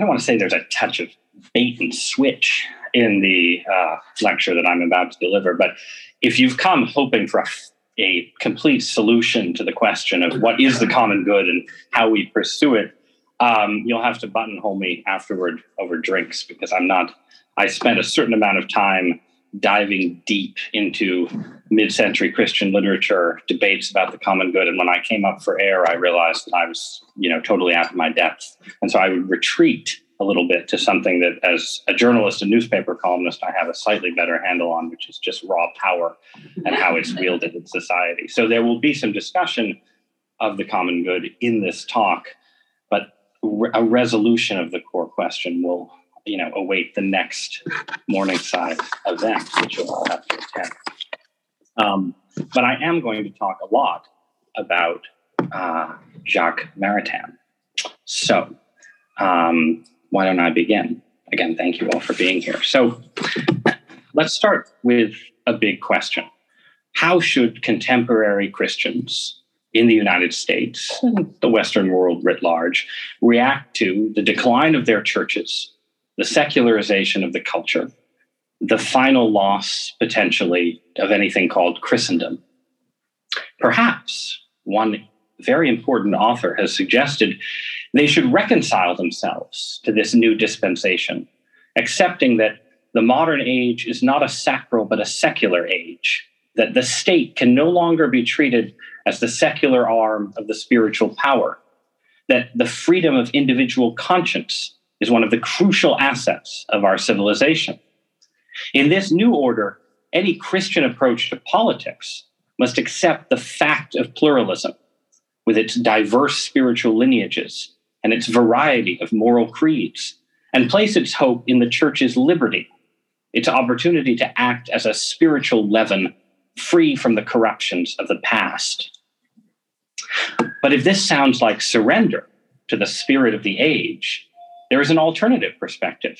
don't want to say there's a touch of bait and switch in the uh, lecture that I'm about to deliver, but if you've come hoping for a, a complete solution to the question of what is the common good and how we pursue it, um, you'll have to buttonhole me afterward over drinks because I'm not. I spent a certain amount of time diving deep into mid-century Christian literature, debates about the common good, and when I came up for air, I realized that I was, you know, totally out of my depth, and so I would retreat a little bit to something that, as a journalist and newspaper columnist, I have a slightly better handle on, which is just raw power and how it's wielded in society. So there will be some discussion of the common good in this talk, but a resolution of the core question will you know await the next Morningside event, which you'll all have to attend. Um, but I am going to talk a lot about uh, Jacques Maritain. So um, why don't I begin? Again, thank you all for being here. So let's start with a big question. How should contemporary Christians in the United States and the Western world writ large react to the decline of their churches the secularization of the culture, the final loss potentially of anything called Christendom. Perhaps one very important author has suggested they should reconcile themselves to this new dispensation, accepting that the modern age is not a sacral but a secular age, that the state can no longer be treated as the secular arm of the spiritual power, that the freedom of individual conscience is one of the crucial assets of our civilization. In this new order, any Christian approach to politics must accept the fact of pluralism with its diverse spiritual lineages and its variety of moral creeds, and place its hope in the church's liberty, its opportunity to act as a spiritual leaven free from the corruptions of the past. But if this sounds like surrender to the spirit of the age, there is an alternative perspective.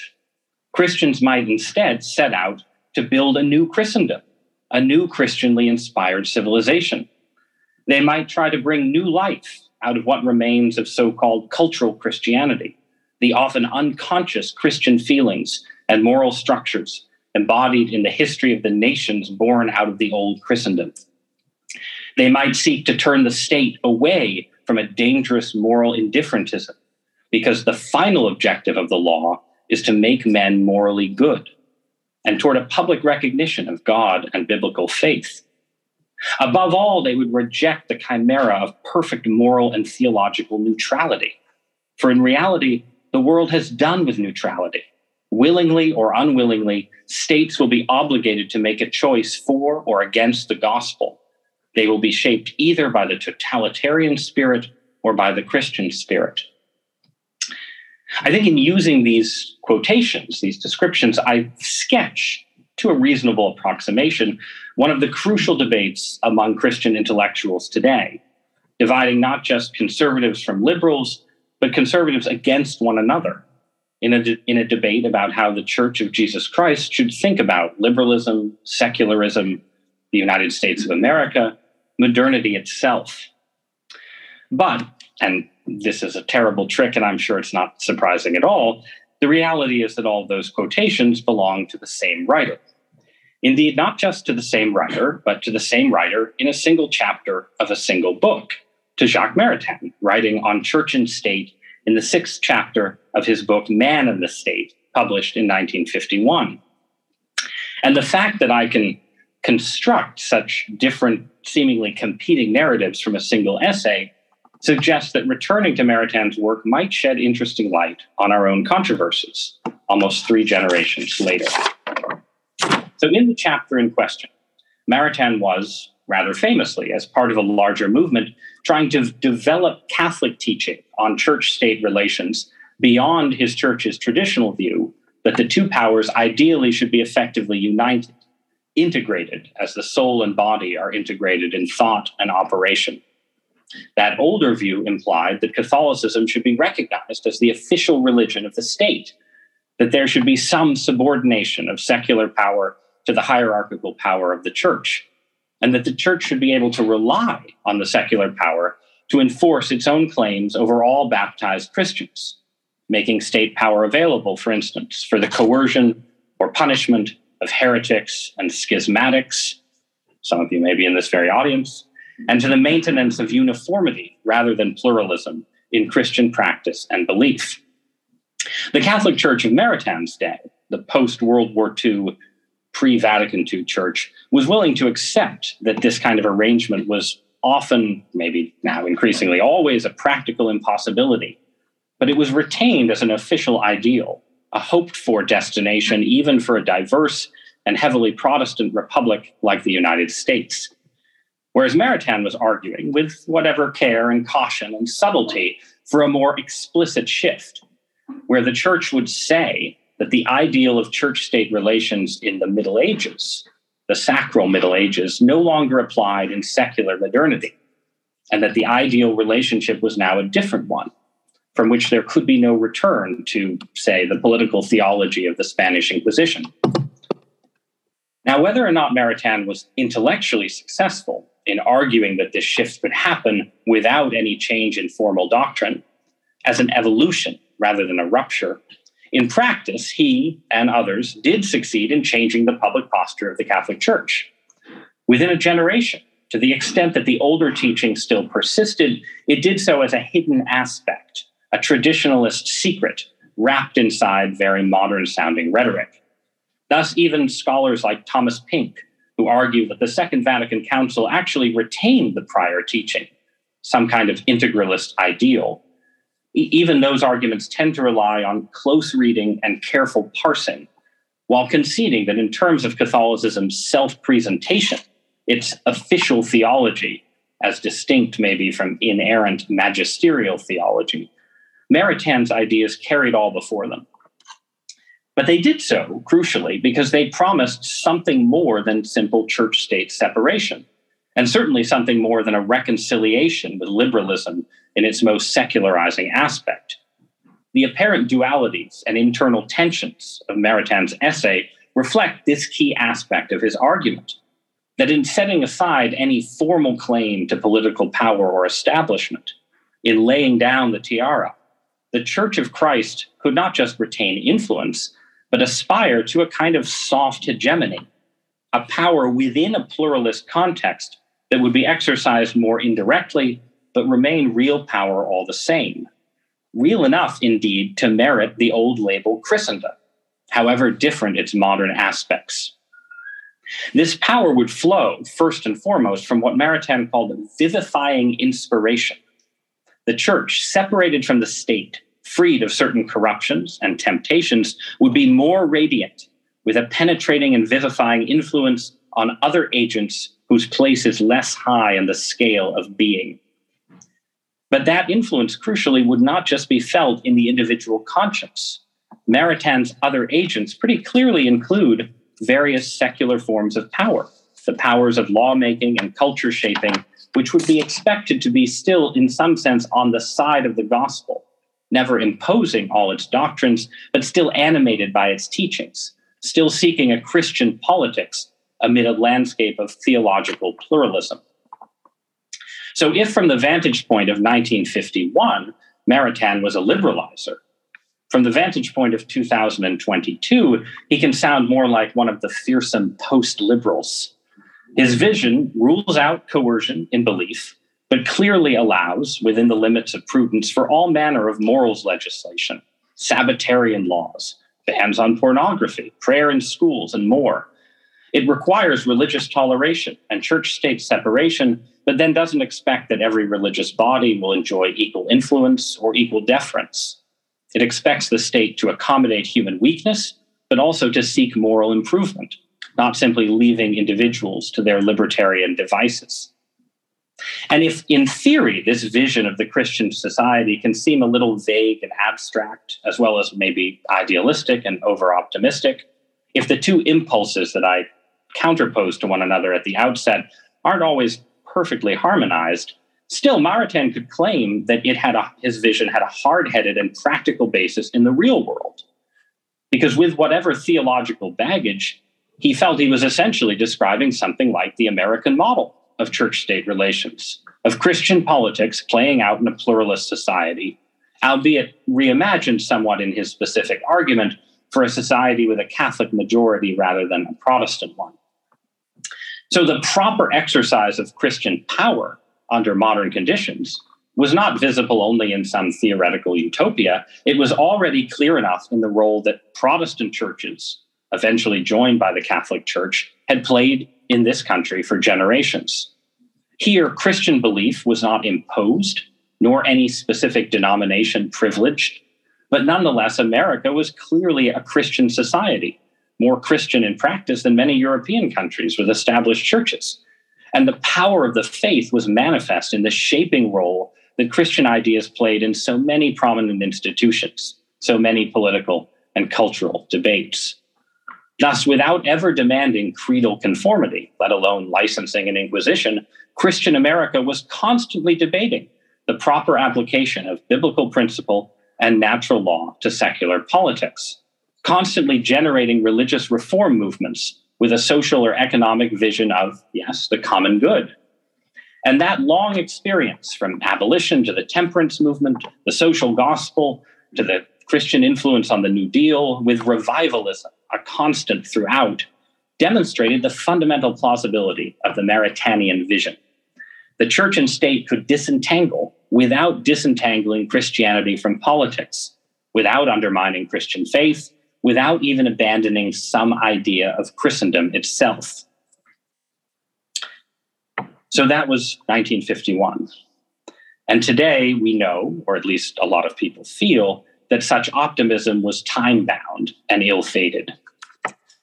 Christians might instead set out to build a new Christendom, a new Christianly inspired civilization. They might try to bring new life out of what remains of so called cultural Christianity, the often unconscious Christian feelings and moral structures embodied in the history of the nations born out of the old Christendom. They might seek to turn the state away from a dangerous moral indifferentism because the final objective of the law is to make men morally good and toward a public recognition of God and biblical faith. Above all, they would reject the chimera of perfect moral and theological neutrality. For in reality, the world has done with neutrality. Willingly or unwillingly, states will be obligated to make a choice for or against the gospel. They will be shaped either by the totalitarian spirit or by the Christian spirit. I think in using these quotations, these descriptions, I sketch to a reasonable approximation one of the crucial debates among Christian intellectuals today, dividing not just conservatives from liberals, but conservatives against one another in a, in a debate about how the Church of Jesus Christ should think about liberalism, secularism, the United States of America, modernity itself. But, and this is a terrible trick, and I'm sure it's not surprising at all. The reality is that all those quotations belong to the same writer. Indeed, not just to the same writer, but to the same writer in a single chapter of a single book, to Jacques Maritain, writing on church and state in the sixth chapter of his book, Man and the State, published in 1951. And the fact that I can construct such different, seemingly competing narratives from a single essay suggests that returning to Maritain's work might shed interesting light on our own controversies almost three generations later. So, in the chapter in question, Maritain was, rather famously, as part of a larger movement, trying to develop Catholic teaching on church state relations beyond his church's traditional view that the two powers ideally should be effectively united, integrated as the soul and body are integrated in thought and operation. That older view implied that Catholicism should be recognized as the official religion of the state, that there should be some subordination of secular power to the hierarchical power of the church, and that the church should be able to rely on the secular power to enforce its own claims over all baptized Christians. making state power available, for instance, for the coercion or punishment of heretics and schismatics. Some of you may be in this very audience, and to the maintenance of uniformity rather than pluralism in Christian practice and belief. The Catholic Church of Maritain's day, the post World War II, pre Vatican II church, was willing to accept that this kind of arrangement was often, maybe now increasingly, always a practical impossibility. But it was retained as an official ideal, a hoped for destination, even for a diverse and heavily Protestant republic like the United States. Whereas Maritain was arguing, with whatever care and caution and subtlety, for a more explicit shift, where the church would say that the ideal of church state relations in the Middle Ages, the sacral Middle Ages, no longer applied in secular modernity, and that the ideal relationship was now a different one, from which there could be no return to, say, the political theology of the Spanish Inquisition. Now, whether or not Maritain was intellectually successful in arguing that this shift could happen without any change in formal doctrine as an evolution rather than a rupture, in practice, he and others did succeed in changing the public posture of the Catholic Church within a generation. To the extent that the older teaching still persisted, it did so as a hidden aspect, a traditionalist secret wrapped inside very modern sounding rhetoric. Thus, even scholars like Thomas Pink who argue that the Second Vatican Council actually retained the prior teaching, some kind of integralist ideal. E- even those arguments tend to rely on close reading and careful parsing, while conceding that in terms of Catholicism's self presentation, its official theology, as distinct maybe from inerrant magisterial theology, Maritain's ideas carried all before them. But they did so, crucially, because they promised something more than simple church state separation, and certainly something more than a reconciliation with liberalism in its most secularizing aspect. The apparent dualities and internal tensions of Maritain's essay reflect this key aspect of his argument that in setting aside any formal claim to political power or establishment, in laying down the tiara, the Church of Christ could not just retain influence, but aspire to a kind of soft hegemony, a power within a pluralist context that would be exercised more indirectly, but remain real power all the same. Real enough, indeed, to merit the old label Christendom, however different its modern aspects. This power would flow, first and foremost, from what Maritain called vivifying inspiration. The church, separated from the state, freed of certain corruptions and temptations, would be more radiant, with a penetrating and vivifying influence on other agents whose place is less high in the scale of being. But that influence, crucially, would not just be felt in the individual conscience. Maritain's other agents pretty clearly include various secular forms of power, the powers of lawmaking and culture shaping, which would be expected to be still, in some sense, on the side of the gospel never imposing all its doctrines, but still animated by its teachings, still seeking a Christian politics amid a landscape of theological pluralism. So, if from the vantage point of 1951, Maritain was a liberalizer, from the vantage point of 2022, he can sound more like one of the fearsome post liberals. His vision rules out coercion in belief but clearly allows, within the limits of prudence, for all manner of morals legislation, Sabbatarian laws, bans on pornography, prayer in schools, and more. It requires religious toleration and church state separation, but then doesn't expect that every religious body will enjoy equal influence or equal deference. It expects the state to accommodate human weakness, but also to seek moral improvement, not simply leaving individuals to their libertarian devices. And if, in theory, this vision of the Christian society can seem a little vague and abstract, as well as maybe idealistic and over optimistic, if the two impulses that I counterpose to one another at the outset aren't always perfectly harmonized, still Maritain could claim that it had a, his vision had a hard-headed and practical basis in the real world. Because with whatever theological baggage, he felt he was essentially describing something like the American model of church state relations, of Christian politics playing out in a pluralist society, albeit reimagined somewhat in his specific argument for a society with a Catholic majority rather than a Protestant one. So the proper exercise of Christian power under modern conditions was not visible only in some theoretical utopia. It was already clear enough in the role that Protestant churches, eventually joined by the Catholic Church, had played in this country for generations. Here, Christian belief was not imposed, nor any specific denomination privileged, but nonetheless, America was clearly a Christian society, more Christian in practice than many European countries with established churches. And the power of the faith was manifest in the shaping role that Christian ideas played in so many prominent institutions, so many political and cultural debates. Thus, without ever demanding creedal conformity, let alone licensing and inquisition, Christian America was constantly debating the proper application of biblical principle and natural law to secular politics, constantly generating religious reform movements with a social or economic vision of, yes, the common good. And that long experience from abolition to the temperance movement, the social gospel, to the Christian influence on the New Deal, with revivalism, a constant throughout, demonstrated the fundamental plausibility of the Maritanian vision. The church and state could disentangle without disentangling Christianity from politics, without undermining Christian faith, without even abandoning some idea of Christendom itself. So that was 1951. And today we know, or at least a lot of people feel, that such optimism was time bound and ill fated.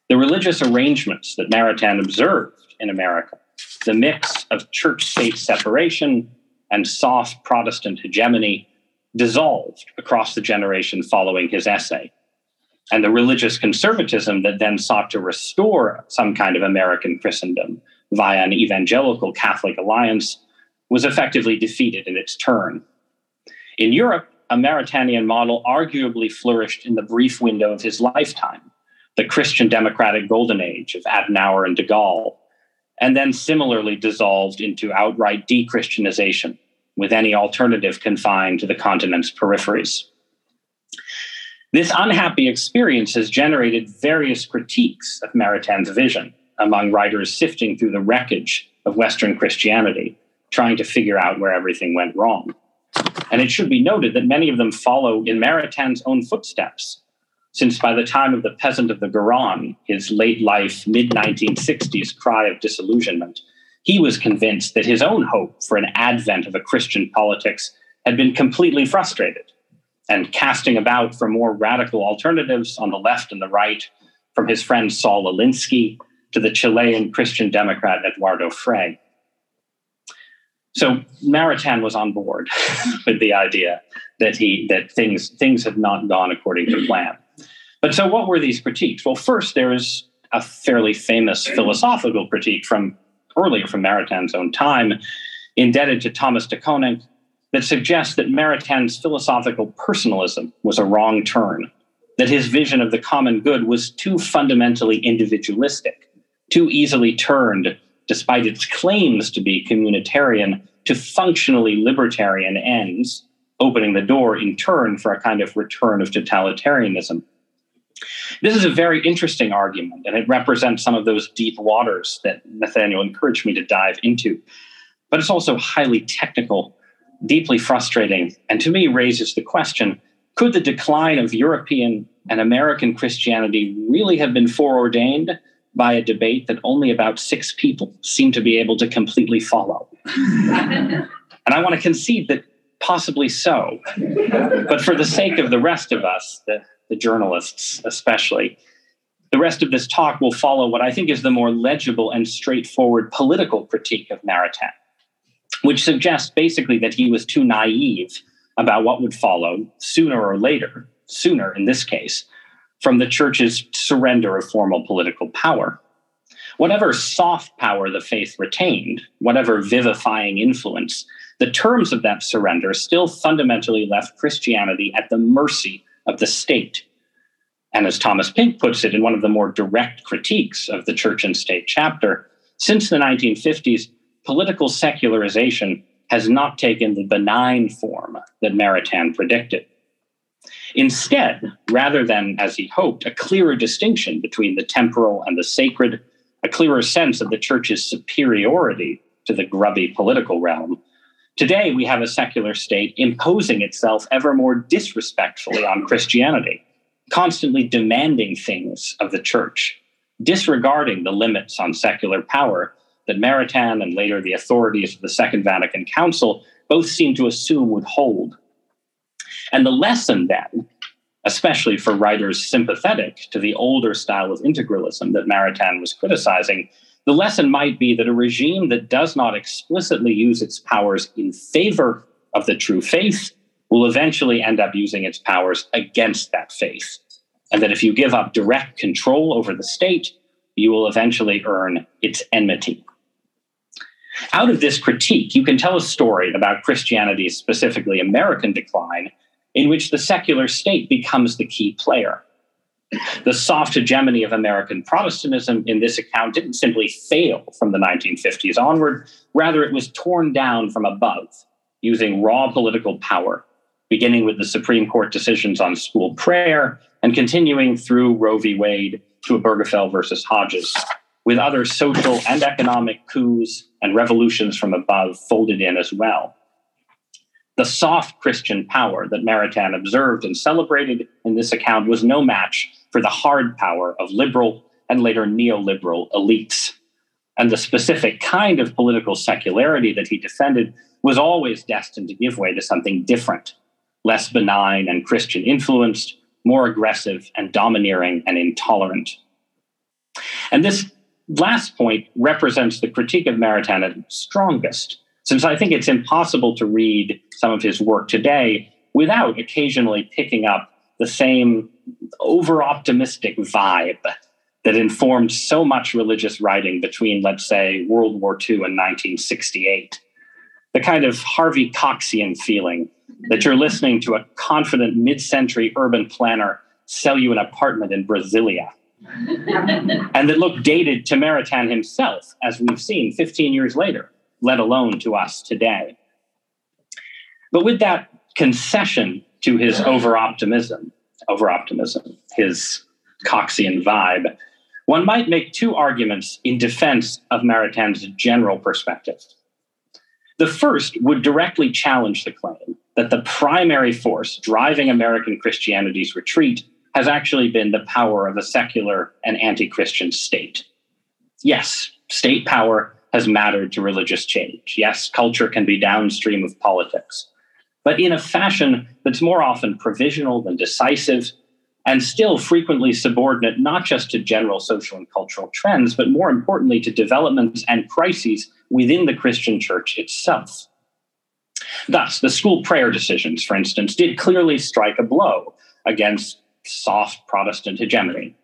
The religious arrangements that Maritain observed in America, the mix of church state separation and soft Protestant hegemony, dissolved across the generation following his essay. And the religious conservatism that then sought to restore some kind of American Christendom via an evangelical Catholic alliance was effectively defeated in its turn. In Europe, a Maritanian model arguably flourished in the brief window of his lifetime, the Christian democratic golden age of Adenauer and de Gaulle, and then similarly dissolved into outright de Christianization, with any alternative confined to the continent's peripheries. This unhappy experience has generated various critiques of Maritain's vision, among writers sifting through the wreckage of Western Christianity, trying to figure out where everything went wrong. And it should be noted that many of them follow in Maritain's own footsteps, since by the time of the Peasant of the Garonne, his late life, mid 1960s cry of disillusionment, he was convinced that his own hope for an advent of a Christian politics had been completely frustrated. And casting about for more radical alternatives on the left and the right, from his friend Saul Alinsky to the Chilean Christian Democrat Eduardo Frei. So Maritain was on board with the idea that he that things things had not gone according to plan. But so what were these critiques? Well, first there is a fairly famous philosophical critique from earlier from Maritain's own time, indebted to Thomas de Koninck, that suggests that Maritain's philosophical personalism was a wrong turn, that his vision of the common good was too fundamentally individualistic, too easily turned, despite its claims to be communitarian, to functionally libertarian ends, opening the door in turn for a kind of return of totalitarianism. This is a very interesting argument, and it represents some of those deep waters that Nathaniel encouraged me to dive into. But it's also highly technical, deeply frustrating, and to me raises the question could the decline of European and American Christianity really have been foreordained by a debate that only about six people seem to be able to completely follow. and I want to concede that possibly so. But for the sake of the rest of us, the, the journalists especially, the rest of this talk will follow what I think is the more legible and straightforward political critique of Maritain, which suggests basically that he was too naive about what would follow sooner or later, sooner in this case, from the church's surrender of formal political power. Whatever soft power the faith retained, whatever vivifying influence, the terms of that surrender still fundamentally left Christianity at the mercy of the state. And as Thomas Pink puts it in one of the more direct critiques of the church and state chapter, since the 1950s, political secularization has not taken the benign form that Maritain predicted. Instead, rather than, as he hoped, a clearer distinction between the temporal and the sacred, a clearer sense of the church's superiority to the grubby political realm, today we have a secular state imposing itself ever more disrespectfully on Christianity, constantly demanding things of the church, disregarding the limits on secular power that Maritain and later the authorities of the Second Vatican Council both seem to assume would hold. And the lesson then, especially for writers sympathetic to the older style of integralism that Maritain was criticizing, the lesson might be that a regime that does not explicitly use its powers in favor of the true faith will eventually end up using its powers against that faith. And that if you give up direct control over the state, you will eventually earn its enmity. Out of this critique, you can tell a story about Christianity's specifically American decline, in which the secular state becomes the key player. The soft hegemony of American Protestantism in this account didn't simply fail from the 1950s onward, rather, it was torn down from above using raw political power, beginning with the Supreme Court decisions on school prayer and continuing through Roe v. Wade to Obergefell versus Hodges, with other social and economic coups and revolutions from above folded in as well. The soft Christian power that Maritain observed and celebrated in this account was no match for the hard power of liberal and later neoliberal elites. And the specific kind of political secularity that he defended was always destined to give way to something different, less benign and Christian influenced, more aggressive and domineering and intolerant. And this last point represents the critique of Maritain at its strongest, since I think it's impossible to read some of his work today without occasionally picking up the same over optimistic vibe that informed so much religious writing between, let's say, World War II and 1968. The kind of Harvey Coxian feeling that you're listening to a confident mid century urban planner sell you an apartment in Brasilia and that look dated to Maritain himself, as we've seen 15 years later, let alone to us today. But with that concession to his over optimism, over optimism, his Coxian vibe, one might make two arguments in defense of Maritain's general perspective. The first would directly challenge the claim that the primary force driving American Christianity's retreat has actually been the power of a secular and anti Christian state. Yes, state power has mattered to religious change. Yes, culture can be downstream of politics, but in a fashion that's more often provisional than decisive and still frequently subordinate not just to general social and cultural trends, but more importantly to developments and crises within the Christian church itself. Thus, the school prayer decisions, for instance, did clearly strike a blow against soft Protestant hegemony.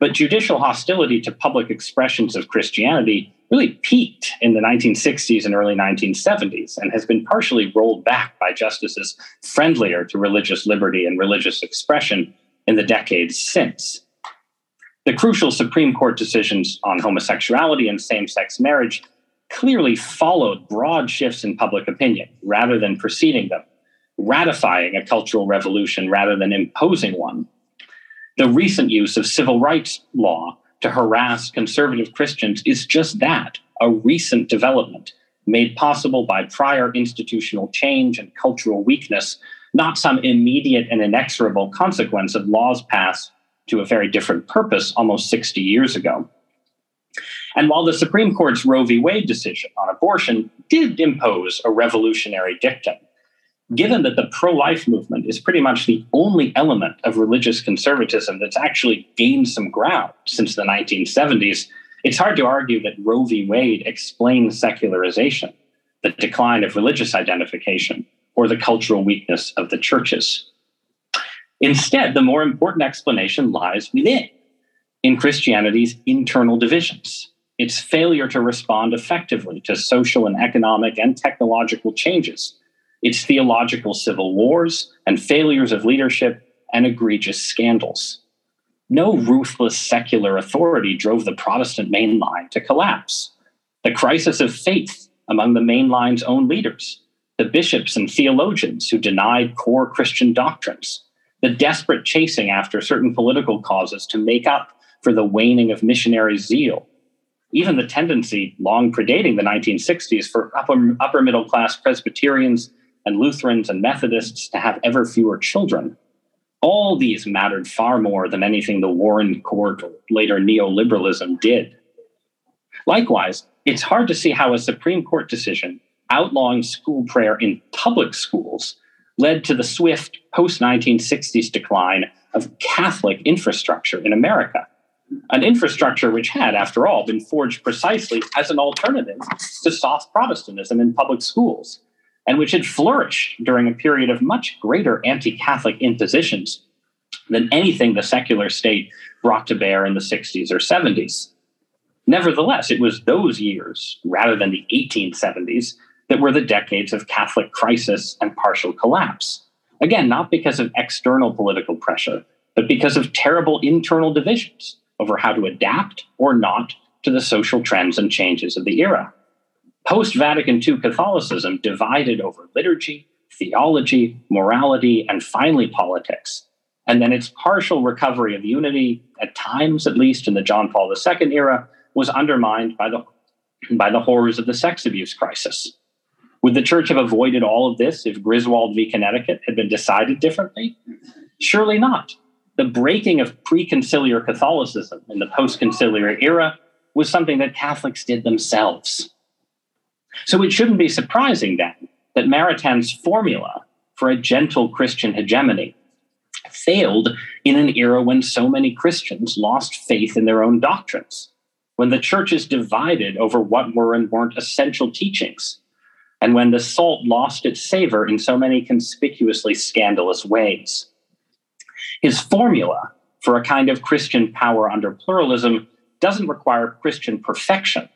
But judicial hostility to public expressions of Christianity really peaked in the 1960s and early 1970s and has been partially rolled back by justices friendlier to religious liberty and religious expression in the decades since. The crucial Supreme Court decisions on homosexuality and same sex marriage clearly followed broad shifts in public opinion rather than preceding them ratifying a cultural revolution rather than imposing one. The recent use of civil rights law to harass conservative Christians is just that a recent development made possible by prior institutional change and cultural weakness, not some immediate and inexorable consequence of laws passed to a very different purpose almost 60 years ago. And while the Supreme Court's Roe v. Wade decision on abortion did impose a revolutionary dictum, given that the pro life movement is pretty much the only element of religious conservatism that's actually gained some ground since the 1970s, it's hard to argue that Roe v. Wade explains secularization, the decline of religious identification, or the cultural weakness of the churches. Instead, the more important explanation lies within, in Christianity's internal divisions, its failure to respond effectively to social and economic and technological changes its theological civil wars and failures of leadership and egregious scandals. No ruthless secular authority drove the Protestant main line to collapse. The crisis of faith among the mainline's own leaders, the bishops and theologians who denied core Christian doctrines, the desperate chasing after certain political causes to make up for the waning of missionary zeal, even the tendency, long predating the 1960s, for upper, upper middle class Presbyterians and Lutherans and Methodists to have ever fewer children. All these mattered far more than anything the Warren Court or later neoliberalism did. Likewise, it's hard to see how a Supreme Court decision outlawing school prayer in public schools led to the swift post 1960s decline of Catholic infrastructure in America. An infrastructure which had, after all, been forged precisely as an alternative to soft Protestantism in public schools, and which had flourished during a period of much greater anti Catholic impositions than anything the secular state brought to bear in the 60s or 70s. Nevertheless, it was those years, rather than the 1870s, that were the decades of Catholic crisis and partial collapse. Again, not because of external political pressure, but because of terrible internal divisions over how to adapt or not to the social trends and changes of the era. Post Vatican II Catholicism divided over liturgy, theology, morality, and finally politics. And then its partial recovery of unity, at times at least in the John Paul II era, was undermined by the, by the horrors of the sex abuse crisis. Would the church have avoided all of this if Griswold v. Connecticut had been decided differently? Surely not. The breaking of preconciliar Catholicism in the postconciliar era was something that Catholics did themselves. So it shouldn't be surprising then that Maritain's formula for a gentle Christian hegemony failed in an era when so many Christians lost faith in their own doctrines, when the church is divided over what were and weren't essential teachings, and when the salt lost its savor in so many conspicuously scandalous ways. His formula for a kind of Christian power under pluralism doesn't require Christian perfection.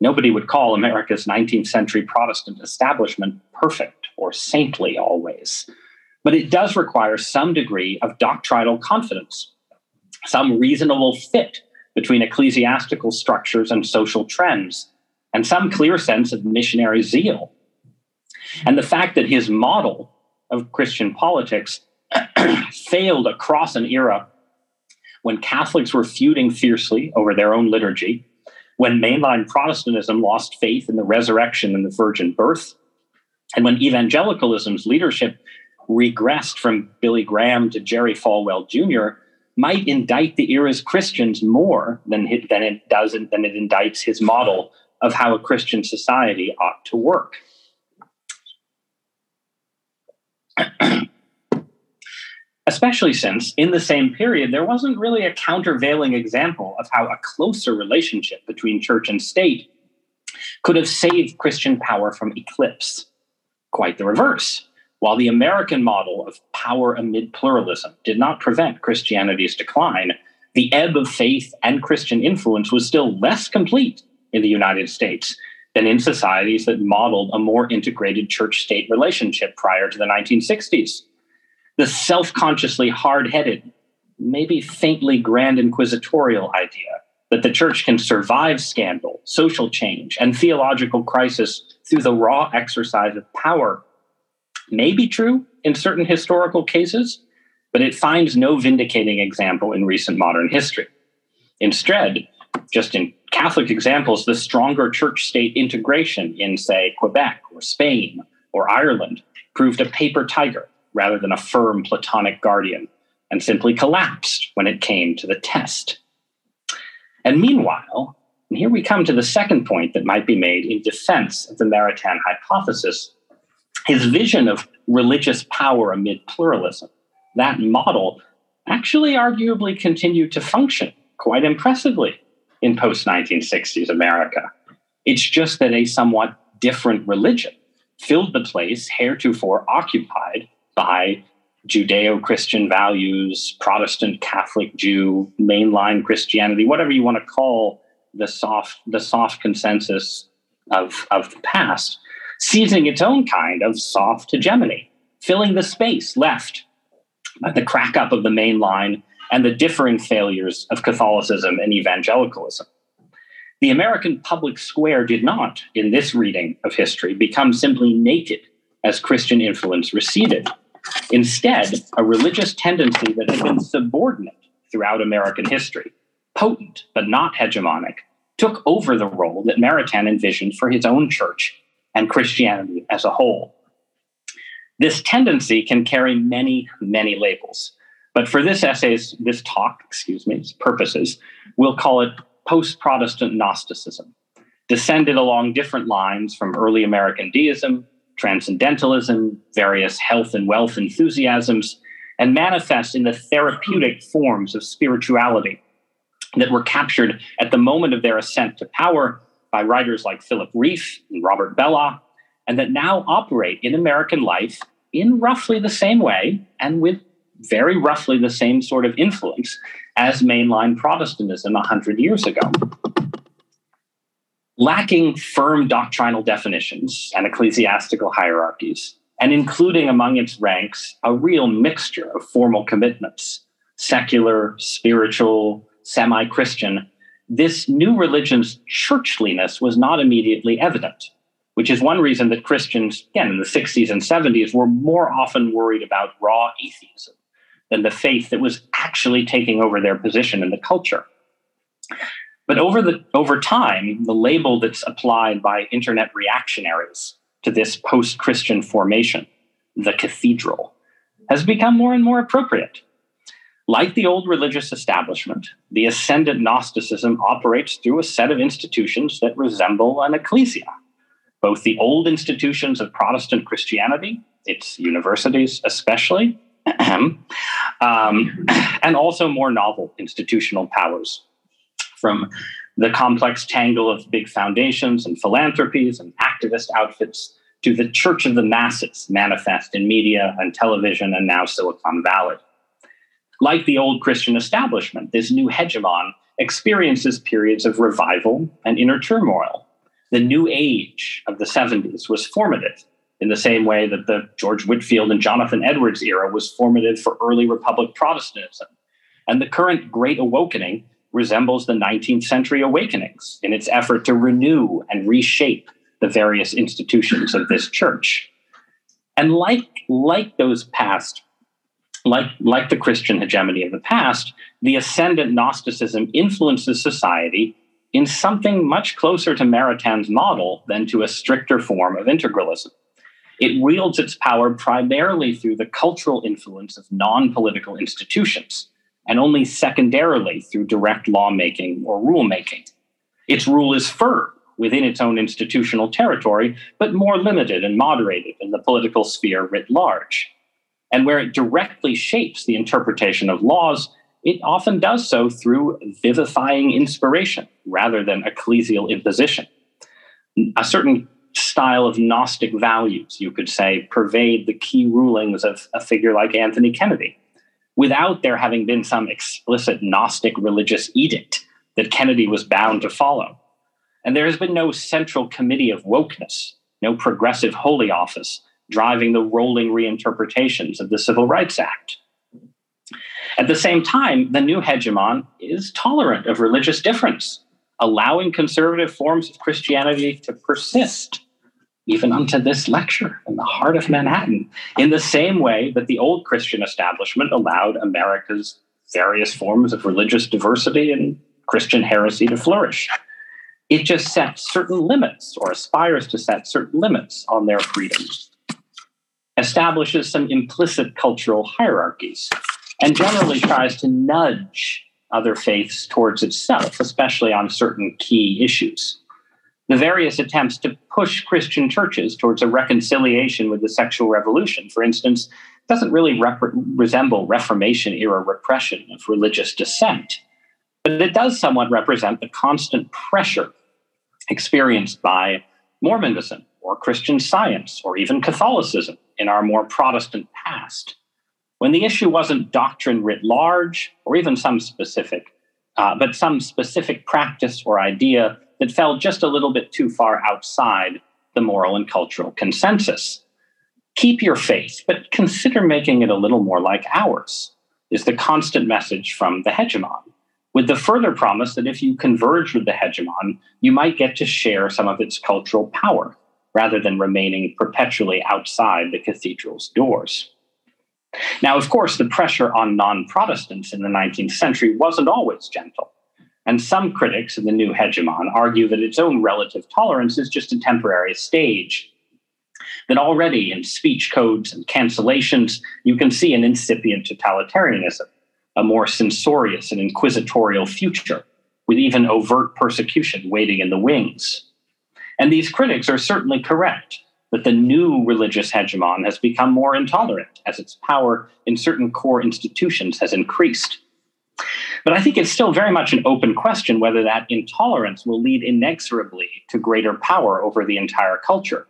Nobody would call America's 19th century Protestant establishment perfect or saintly always. But it does require some degree of doctrinal confidence, some reasonable fit between ecclesiastical structures and social trends, and some clear sense of missionary zeal and the fact that his model of Christian politics failed across an era when Catholics were feuding fiercely over their own liturgy, when mainline Protestantism lost faith in the resurrection and the virgin birth, and when evangelicalism's leadership regressed from Billy Graham to Jerry Falwell Jr., might indict the era's Christians more than it, than it does than it indicts his model of how a Christian society ought to work. Especially since, in the same period, there wasn't really a countervailing example of how a closer relationship between church and state could have saved Christian power from eclipse. Quite the reverse. While the American model of power amid pluralism did not prevent Christianity's decline, the ebb of faith and Christian influence was still less complete in the United States than in societies that modeled a more integrated church state relationship prior to the 1960s. The self consciously hard headed, maybe faintly grand inquisitorial idea that the church can survive scandal, social change, and theological crisis through the raw exercise of power may be true in certain historical cases, but it finds no vindicating example in recent modern history. Instead, just in Catholic examples, the stronger church state integration in, say, Quebec or Spain or Ireland proved a paper tiger rather than a firm Platonic guardian and simply collapsed when it came to the test. And meanwhile, and here we come to the second point that might be made in defense of the Maritain hypothesis his vision of religious power amid pluralism, that model actually arguably continued to function quite impressively in post 1960s America. It's just that a somewhat different religion filled the place heretofore occupied by Judeo Christian values, Protestant, Catholic, Jew, mainline Christianity, whatever you want to call the soft, the soft consensus of, of the past, seizing its own kind of soft hegemony, filling the space left by the crack up of the mainline and the differing failures of Catholicism and evangelicalism. The American public square did not, in this reading of history, become simply naked as Christian influence receded. Instead, a religious tendency that had been subordinate throughout American history, potent but not hegemonic, took over the role that Maritain envisioned for his own church and Christianity as a whole. This tendency can carry many, many labels. But for this essay's, this talk, excuse me, purposes, we'll call it post-Protestant Gnosticism, descended along different lines from early American deism, transcendentalism, various health and wealth enthusiasms, and manifest in the therapeutic forms of spirituality that were captured at the moment of their ascent to power by writers like Philip Rieff and Robert Bellah, and that now operate in American life in roughly the same way and with very roughly the same sort of influence as mainline Protestantism 100 years ago. Lacking firm doctrinal definitions and ecclesiastical hierarchies, and including among its ranks a real mixture of formal commitments secular, spiritual, semi Christian this new religion's churchliness was not immediately evident, which is one reason that Christians, again, in the 60s and 70s, were more often worried about raw atheism than the faith that was actually taking over their position in the culture. But over, the, over time, the label that's applied by internet reactionaries to this post Christian formation, the cathedral, has become more and more appropriate. Like the old religious establishment, the ascendant Gnosticism operates through a set of institutions that resemble an ecclesia. Both the old institutions of Protestant Christianity, its universities especially, um, and also more novel institutional powers from the complex tangle of big foundations and philanthropies and activist outfits to the church of the masses manifest in media and television and now Silicon Valley. Like the old Christian establishment, this new hegemon experiences periods of revival and inner turmoil. The new age of the 70s was formative in the same way that the George Whitefield and Jonathan Edwards era was formative for early Republic Protestantism. And the current Great Awakening resembles the 19th century awakenings in its effort to renew and reshape the various institutions of this church. And like, like those past like, like the Christian hegemony of the past, the ascendant Gnosticism influences society in something much closer to Maritain's model than to a stricter form of integralism. It wields its power primarily through the cultural influence of non political institutions, and only secondarily through direct lawmaking or rulemaking. Its rule is firm within its own institutional territory, but more limited and moderated in the political sphere writ large and where it directly shapes the interpretation of laws, it often does so through vivifying inspiration rather than ecclesial imposition. A certain style of Gnostic values, you could say, pervade the key rulings of a figure like Anthony Kennedy, without there having been some explicit Gnostic religious edict that Kennedy was bound to follow. And there has been no central committee of wokeness, no progressive holy office driving the rolling reinterpretations of the Civil Rights Act. At the same time, the new hegemon is tolerant of religious difference, allowing conservative forms of Christianity to persist, even unto this lecture in the heart of Manhattan, in the same way that the old Christian establishment allowed America's various forms of religious diversity and Christian heresy to flourish. It just sets certain limits or aspires to set certain limits on their freedoms establishes some implicit cultural hierarchies and generally tries to nudge other faiths towards itself, especially on certain key issues. The various attempts to push Christian churches towards a reconciliation with the sexual revolution, for instance, doesn't really rep- resemble Reformation era repression of religious dissent, but it does somewhat represent the constant pressure experienced by Mormonism or Christian science or even Catholicism in our more Protestant past, when the issue wasn't doctrine writ large or even some specific, uh, but some specific practice or idea that fell just a little bit too far outside the moral and cultural consensus. Keep your faith, but consider making it a little more like ours, is the constant message from the hegemon. with the further promise that if you converge with the hegemon, you might get to share some of its cultural power rather than remaining perpetually outside the cathedral's doors. Now, of course, the pressure on non Protestants in the 19th century wasn't always gentle. And some critics of the new hegemon argue that its own relative tolerance is just a temporary stage. That already in speech codes and cancellations, you can see an incipient totalitarianism, a more censorious and inquisitorial future, with even overt persecution waiting in the wings. And these critics are certainly correct that the new religious hegemon has become more intolerant as its power in certain core institutions has increased. But I think it's still very much an open question whether that intolerance will lead inexorably to greater power over the entire culture,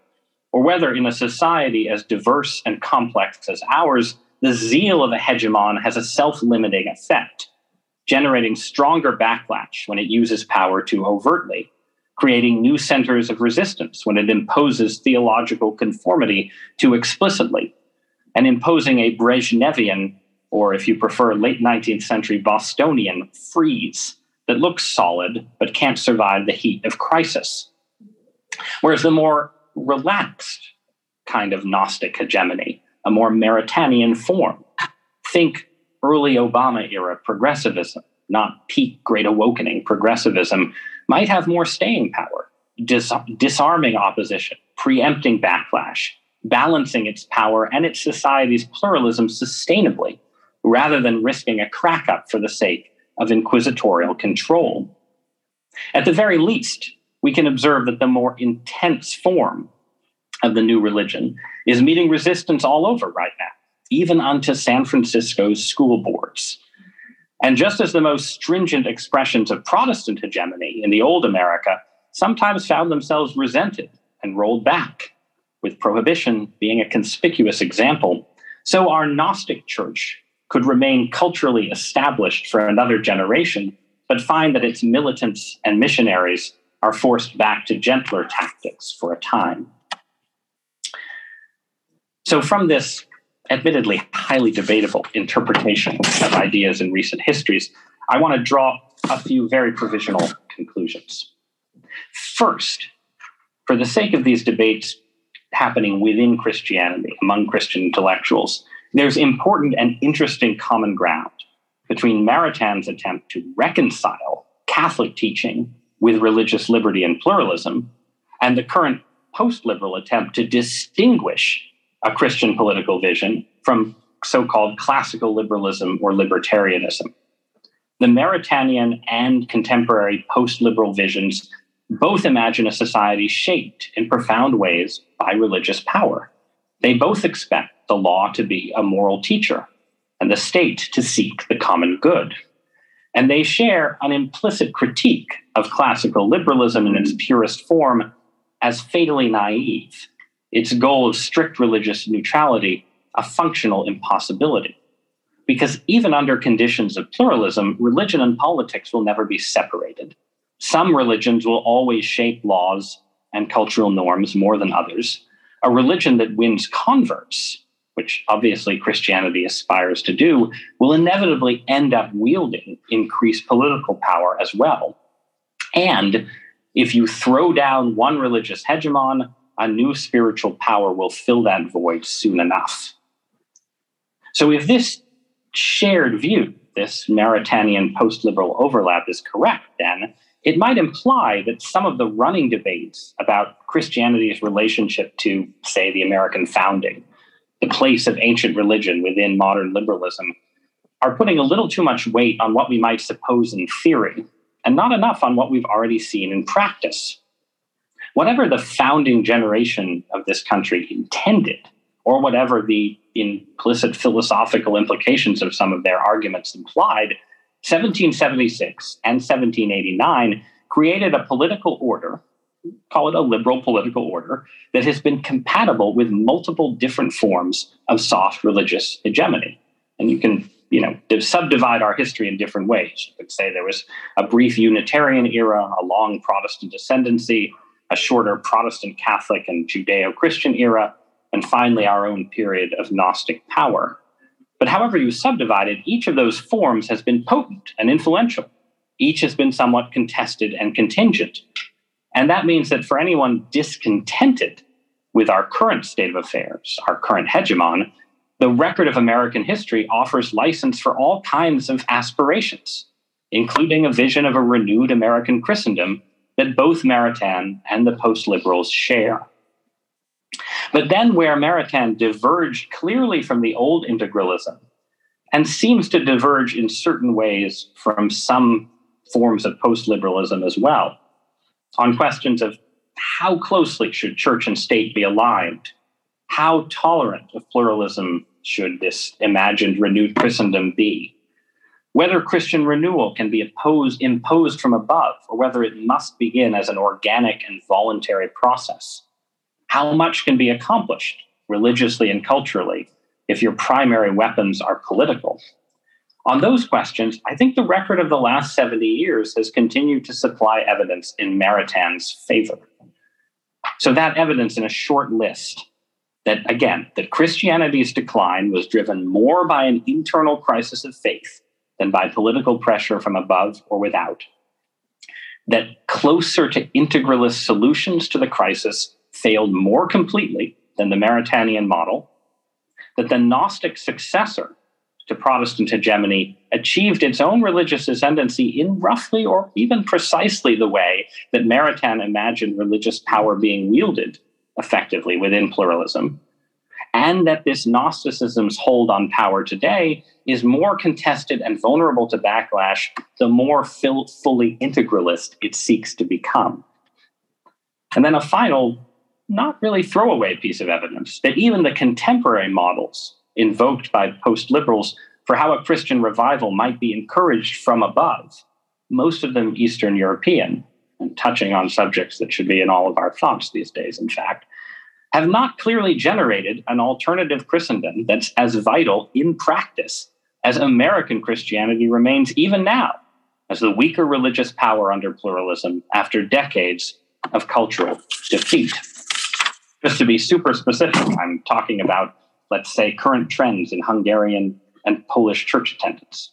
or whether in a society as diverse and complex as ours, the zeal of a hegemon has a self limiting effect, generating stronger backlash when it uses power too overtly creating new centers of resistance when it imposes theological conformity too explicitly, and imposing a Brezhnevian, or if you prefer, late 19th century Bostonian freeze that looks solid but can't survive the heat of crisis. Whereas the more relaxed kind of Gnostic hegemony, a more Maritainian form, think early Obama era progressivism, not peak Great Awakening progressivism, might have more staying power, dis- disarming opposition, preempting backlash, balancing its power and its society's pluralism sustainably, rather than risking a crack up for the sake of inquisitorial control. At the very least, we can observe that the more intense form of the new religion is meeting resistance all over right now, even unto San Francisco's school boards. And just as the most stringent expressions of Protestant hegemony in the old America sometimes found themselves resented and rolled back, with prohibition being a conspicuous example, so our Gnostic church could remain culturally established for another generation, but find that its militants and missionaries are forced back to gentler tactics for a time. So, from this admittedly highly debatable interpretation of ideas in recent histories, I want to draw a few very provisional conclusions. First, for the sake of these debates happening within Christianity, among Christian intellectuals, there's important and interesting common ground between Maritain's attempt to reconcile Catholic teaching with religious liberty and pluralism and the current post liberal attempt to distinguish a Christian political vision from so called classical liberalism or libertarianism. The Maritainian and contemporary post liberal visions both imagine a society shaped in profound ways by religious power. They both expect the law to be a moral teacher and the state to seek the common good. And they share an implicit critique of classical liberalism in its purest form as fatally naive its goal of strict religious neutrality a functional impossibility. Because even under conditions of pluralism, religion and politics will never be separated. Some religions will always shape laws and cultural norms more than others. A religion that wins converts, which obviously Christianity aspires to do, will inevitably end up wielding increased political power as well. And if you throw down one religious hegemon, a new spiritual power will fill that void soon enough. So, if this shared view, this Maritainian post liberal overlap, is correct, then it might imply that some of the running debates about Christianity's relationship to, say, the American founding, the place of ancient religion within modern liberalism, are putting a little too much weight on what we might suppose in theory and not enough on what we've already seen in practice. Whatever the founding generation of this country intended, or whatever the implicit philosophical implications of some of their arguments implied, 1776 and 1789 created a political order, call it a liberal political order, that has been compatible with multiple different forms of soft religious hegemony. And you can you know, subdivide our history in different ways. You could say there was a brief Unitarian era, a long Protestant ascendancy, a shorter Protestant Catholic and Judeo Christian era, and finally our own period of Gnostic power. But however you subdivide it, each of those forms has been potent and influential each has been somewhat contested and contingent. And that means that for anyone discontented with our current state of affairs, our current hegemon, the record of American history offers license for all kinds of aspirations, including a vision of a renewed American Christendom that both Maritain and the post liberals share. But then, where Maritain diverged clearly from the old integralism and seems to diverge in certain ways from some forms of post liberalism as well, on questions of how closely should church and state be aligned, how tolerant of pluralism should this imagined renewed Christendom be? Whether Christian renewal can be opposed, imposed from above, or whether it must begin as an organic and voluntary process. How much can be accomplished religiously and culturally if your primary weapons are political? On those questions, I think the record of the last 70 years has continued to supply evidence in Maritain's favor. So, that evidence in a short list that, again, that Christianity's decline was driven more by an internal crisis of faith than by political pressure from above or without. That closer to integralist solutions to the crisis failed more completely than the Maritainian model. That the Gnostic successor to Protestant hegemony achieved its own religious ascendancy in roughly or even precisely the way that Maritain imagined religious power being wielded effectively within pluralism, and that this Gnosticism's hold on power today is more contested and vulnerable to backlash the more fully integralist it seeks to become. And then a final, not really throwaway piece of evidence that even the contemporary models invoked by post liberals for how a Christian revival might be encouraged from above, most of them Eastern European, and touching on subjects that should be in all of our thoughts these days, in fact, have not clearly generated an alternative Christendom that's as vital in practice as American Christianity remains even now, as the weaker religious power under pluralism after decades of cultural defeat. Just to be super specific, I'm talking about, let's say, current trends in Hungarian and Polish church attendance.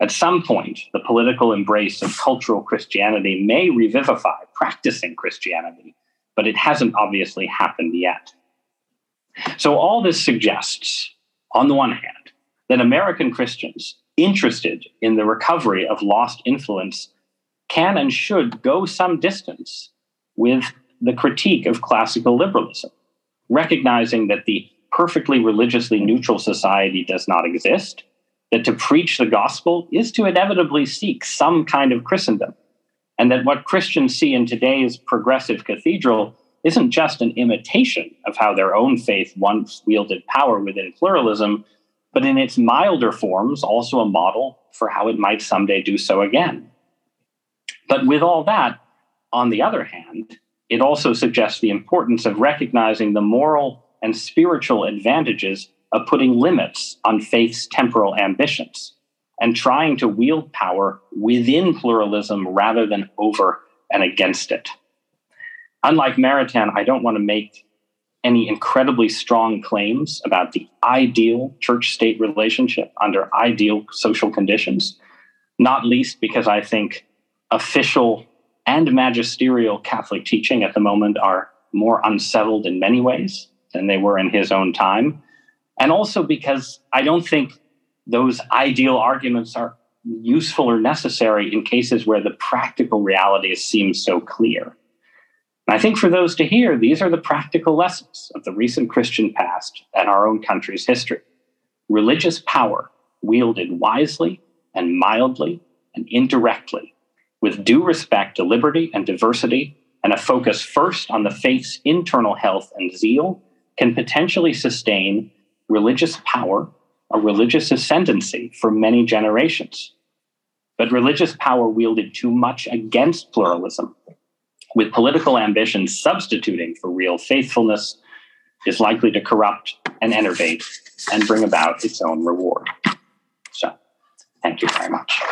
At some point, the political embrace of cultural Christianity may revivify practicing Christianity but it hasn't obviously happened yet. So, all this suggests, on the one hand, that American Christians interested in the recovery of lost influence can and should go some distance with the critique of classical liberalism, recognizing that the perfectly religiously neutral society does not exist, that to preach the gospel is to inevitably seek some kind of Christendom and that what Christians see in today's progressive cathedral isn't just an imitation of how their own faith once wielded power within pluralism, but in its milder forms, also a model for how it might someday do so again. But with all that, on the other hand, it also suggests the importance of recognizing the moral and spiritual advantages of putting limits on faith's temporal ambitions and trying to wield power within pluralism rather than over and against it. Unlike Maritain, I don't want to make any incredibly strong claims about the ideal church state relationship under ideal social conditions, not least because I think official and magisterial Catholic teaching at the moment are more unsettled in many ways than they were in his own time. And also because I don't think those ideal arguments are useful or necessary in cases where the practical realities seem so clear. And I think for those to hear, these are the practical lessons of the recent Christian past and our own country's history. Religious power wielded wisely and mildly and indirectly, with due respect to liberty and diversity, and a focus first on the faith's internal health and zeal, can potentially sustain religious power a religious ascendancy for many generations. But religious power wielded too much against pluralism, with political ambition substituting for real faithfulness, is likely to corrupt and enervate and bring about its own reward. So, thank you very much.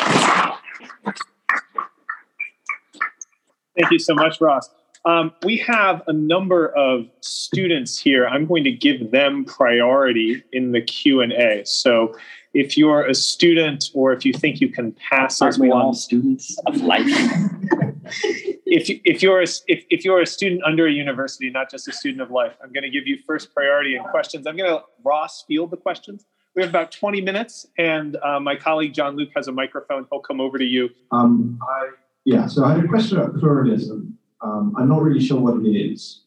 Thank you so much, Ross. Um, we have a number of students here. I'm going to give them priority in the Q and A. So, if you're a student or if you think you can pass Aren't as we one, all students of life? if you, if you're a, if, if you're a student under a university, not just a student of life, I'm going to give you first priority in questions. I'm going to Ross field the questions. We have about 20 minutes, and uh, my colleague John Luke has a microphone. He'll come over to you. Um, I, yeah, so I had a question about pluralism. Um, I'm not really sure what it is.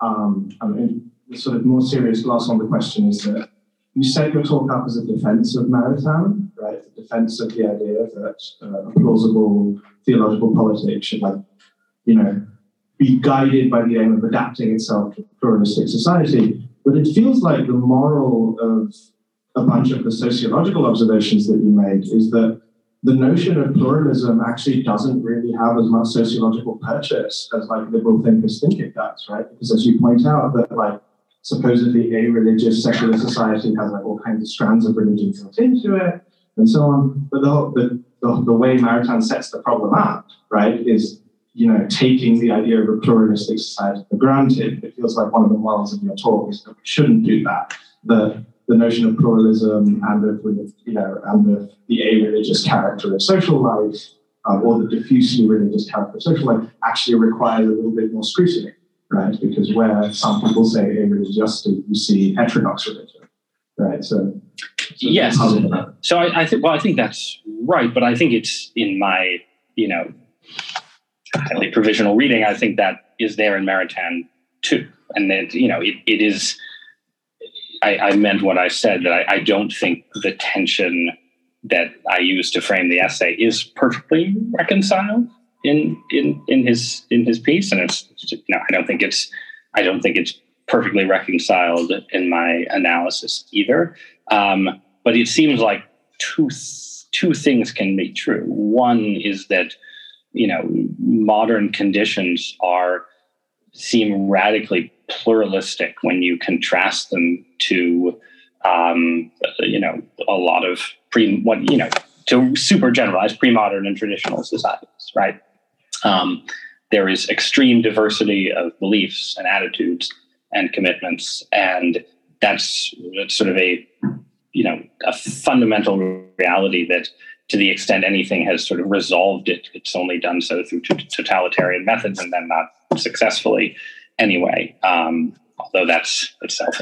Um, I mean, the sort of more serious gloss on the question is that you set your talk up as a defense of Maritain, right? The defense of the idea that uh, a plausible theological politics should, like, you know, be guided by the aim of adapting itself to pluralistic society. But it feels like the moral of a bunch of the sociological observations that you made is that the notion of pluralism actually doesn't really have as much sociological purchase as like liberal thinkers think it does, right? Because as you point out, that like supposedly a religious secular society has like all kinds of strands of religion built into it and so on. But the, the, the, the way Maritain sets the problem up, right, is you know, taking the idea of a pluralistic society for granted. It feels like one of the morals of your talk is that we shouldn't do that. The the notion of pluralism and of you know and of the a-religious character of social life uh, or the diffusely religious character of social life actually requires a little bit more scrutiny, right? Because where some people say a-religiosity, you see heterodox religion, right? So, so yes. So I, I think well, I think that's right, but I think it's in my you know highly provisional reading. I think that is there in Maritain too, and that you know it, it is I, I meant what I said that I, I don't think the tension that I used to frame the essay is perfectly reconciled in in in his in his piece, and it's you know I don't think it's I don't think it's perfectly reconciled in my analysis either. Um, but it seems like two two things can be true. One is that you know modern conditions are seem radically pluralistic when you contrast them to um, you know a lot of pre what you know to super generalized pre-modern and traditional societies right? Um, there is extreme diversity of beliefs and attitudes and commitments and that's, that's sort of a you know a fundamental reality that to the extent anything has sort of resolved it it's only done so through totalitarian methods and then not successfully anyway. Um, although that's itself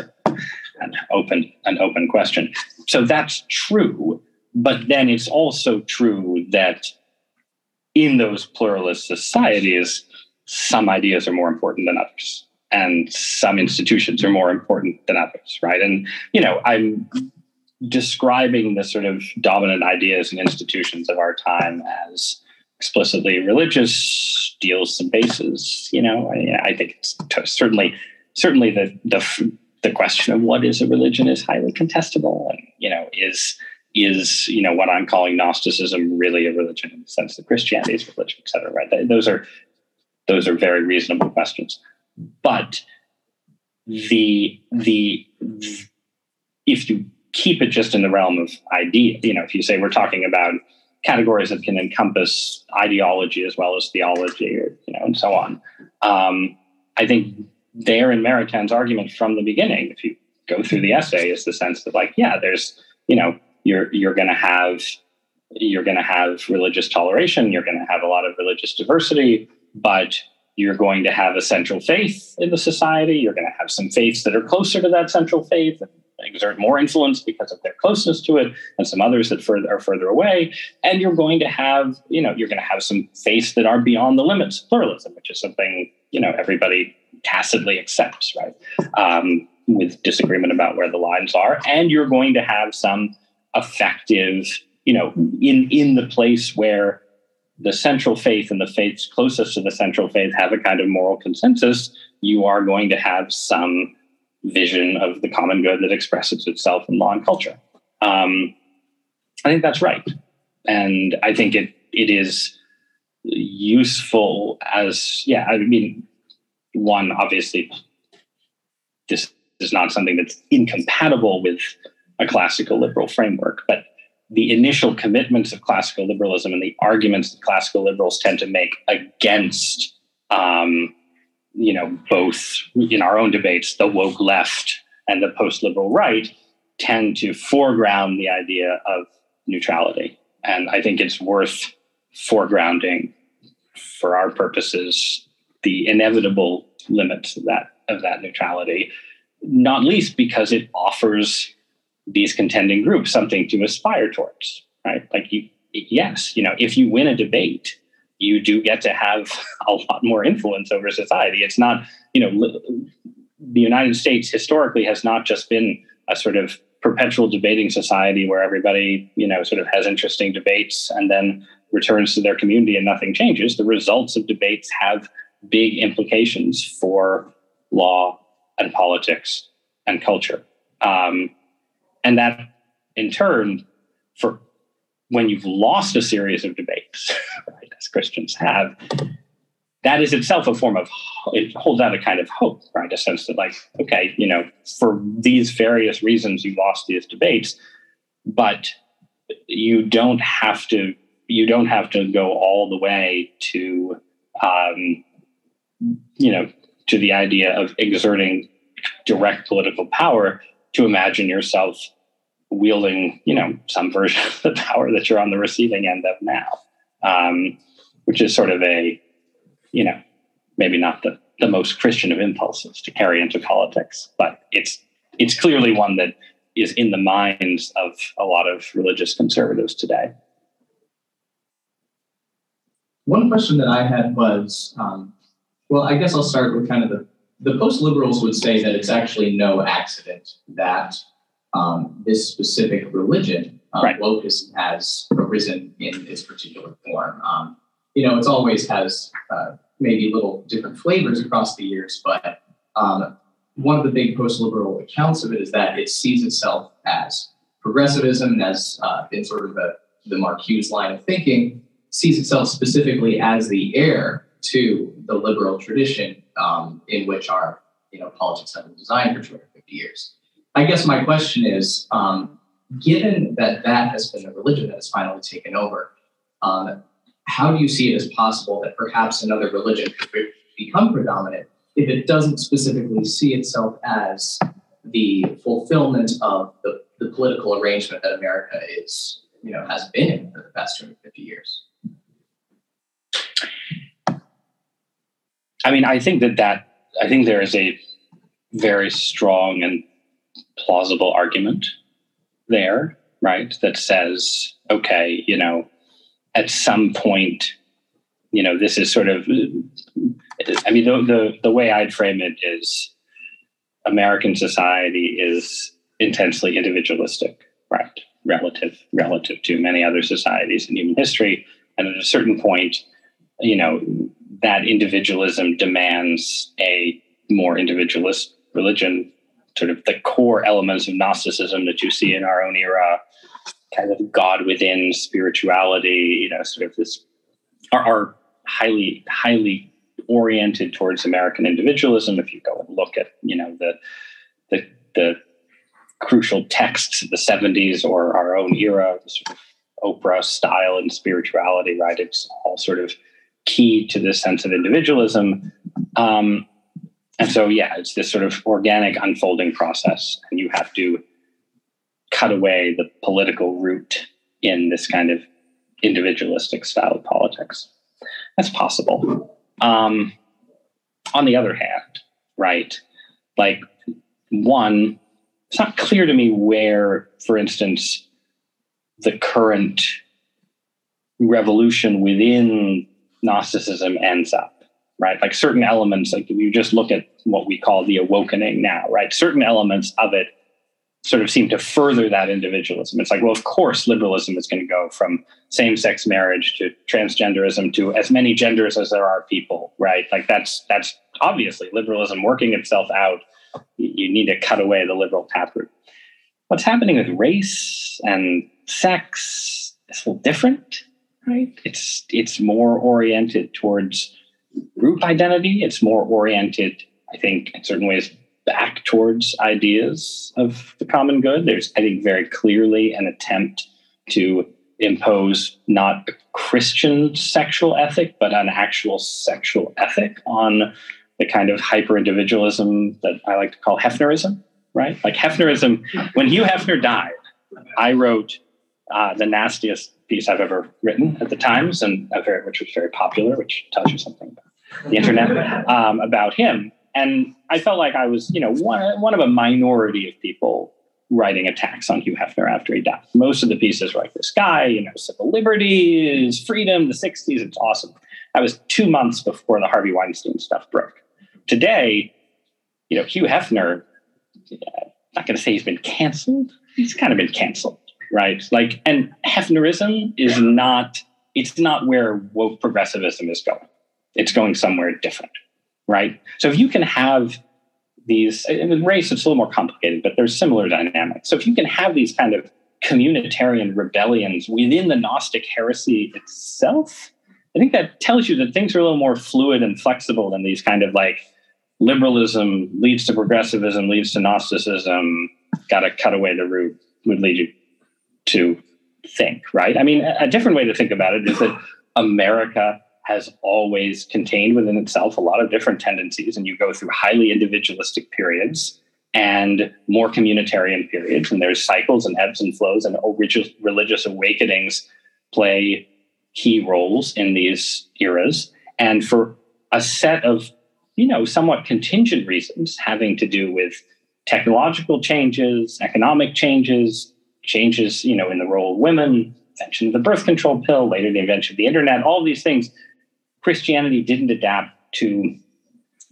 an open an open question. So that's true, but then it's also true that in those pluralist societies, some ideas are more important than others, and some institutions are more important than others, right? And you know, I'm describing the sort of dominant ideas and institutions of our time as explicitly religious deals some bases. You know, I, I think it's t- certainly certainly the the the question of what is a religion is highly contestable, and you know is is you know what I'm calling Gnosticism really a religion in the sense that Christianity is religion, et cetera. Right? Those are those are very reasonable questions, but the the if you keep it just in the realm of idea, you know, if you say we're talking about categories that can encompass ideology as well as theology, you know, and so on. Um, I think there in Maritain's argument from the beginning, if you go through the essay, is the sense that like, yeah, there's, you know, you're you're going to have you're going to have religious toleration, you're going to have a lot of religious diversity, but you're going to have a central faith in the society. You're going to have some faiths that are closer to that central faith and exert more influence because of their closeness to it, and some others that are further away. And you're going to have, you know, you're going to have some faiths that are beyond the limits of pluralism, which is something you know everybody tacitly accepts, right? Um, with disagreement about where the lines are, and you're going to have some effective, you know, in in the place where the central faith and the faiths closest to the central faith have a kind of moral consensus, you are going to have some vision of the common good that expresses itself in law and culture. Um, I think that's right, and I think it it is useful as yeah. I mean, one obviously, this is not something that's incompatible with a classical liberal framework, but the initial commitments of classical liberalism and the arguments that classical liberals tend to make against um, you know, both in our own debates, the woke left and the post liberal right, tend to foreground the idea of neutrality. And I think it's worth foregrounding for our purposes the inevitable limits of that of that neutrality, not least because it offers these contending groups something to aspire towards, right? Like you yes, you know, if you win a debate, you do get to have a lot more influence over society. It's not, you know, the United States historically has not just been a sort of perpetual debating society where everybody, you know, sort of has interesting debates and then returns to their community and nothing changes. The results of debates have big implications for law and politics and culture. Um, and that in turn, for when you've lost a series of debates, right, as Christians have, that is itself a form of it holds out a kind of hope, right? A sense that like, okay, you know, for these various reasons you lost these debates, but you don't have to you don't have to go all the way to um, you know to the idea of exerting direct political power to imagine yourself wielding you know some version of the power that you're on the receiving end of now um, which is sort of a you know, maybe not the, the most Christian of impulses to carry into politics, but it's it's clearly one that is in the minds of a lot of religious conservatives today. One question that I had was, um, well, I guess I'll start with kind of the the post liberals would say that it's actually no accident that um, this specific religion, uh, right. wokeism, has arisen in its particular form. Um, you know, it's always has uh, maybe little different flavors across the years, but um, one of the big post-liberal accounts of it is that it sees itself as progressivism, as uh, in sort of the, the Marcuse line of thinking, sees itself specifically as the heir to the liberal tradition um, in which our you know politics have been designed for 250 years. I guess my question is, um, given that that has been the religion that has finally taken over, um, how do you see it as possible that perhaps another religion could become predominant if it doesn't specifically see itself as the fulfillment of the, the political arrangement that America is, you know, has been in for the past 250 years? I mean, I think that that I think there is a very strong and plausible argument there, right? That says, okay, you know, at some point, you know, this is sort of, I mean, the, the, the way I'd frame it is American society is intensely individualistic, right? Relative, relative to many other societies in human history. And at a certain point, you know, that individualism demands a more individualist religion, sort of the core elements of Gnosticism that you see in our own era kind of God within spirituality, you know, sort of this are, are highly, highly oriented towards American individualism. If you go and look at, you know, the the the crucial texts of the 70s or our own era, the sort of Oprah style and spirituality, right? It's all sort of key to this sense of individualism. Um, and so, yeah, it's this sort of organic unfolding process, and you have to cut away the political root in this kind of individualistic style of politics. That's possible. Um, on the other hand, right, like one, it's not clear to me where, for instance, the current revolution within Gnosticism ends up, right? Like certain elements, like if you just look at what we call the awakening now, right? Certain elements of it sort of seem to further that individualism. It's like, well, of course, liberalism is going to go from same sex marriage to transgenderism to as many genders as there are people, right? Like that's that's obviously liberalism working itself out. You need to cut away the liberal taproot. What's happening with race and sex is a little different, right? It's it's more oriented towards group identity. It's more oriented, I think, in certain ways, back towards ideas of the common good. There's, I think, very clearly an attempt to impose not a Christian sexual ethic, but an actual sexual ethic on the kind of hyper individualism that I like to call Hefnerism, right? Like Hefnerism, when Hugh Hefner died, I wrote uh, the nastiest piece I've ever written at the Times, and very, which was very popular, which tells you something about the internet um, about him. And I felt like I was, you know, one, one of a minority of people writing attacks on Hugh Hefner after he died. Most of the pieces were like this guy, you know, civil liberties, freedom, the 60s, it's awesome. I was two months before the Harvey Weinstein stuff broke. Today, you know, Hugh Hefner, I'm not going to say he's been canceled. He's kind of been canceled, right? Like, and Hefnerism is not, it's not where woke progressivism is going. It's going somewhere different, right? So if you can have these, in race, it's a little more complicated, but there's similar dynamics. So if you can have these kind of communitarian rebellions within the Gnostic heresy itself, I think that tells you that things are a little more fluid and flexible than these kind of like liberalism leads to progressivism, leads to Gnosticism, got to cut away the root would lead you to think, right? I mean, a different way to think about it is that America has always contained within itself a lot of different tendencies, and you go through highly individualistic periods and more communitarian periods, and there's cycles and ebbs and flows, and religious, religious awakenings play key roles in these eras. And for a set of, you know, somewhat contingent reasons having to do with technological changes, economic changes, changes, you know, in the role of women, invention of the birth control pill, later the invention of the internet, all these things Christianity didn't adapt to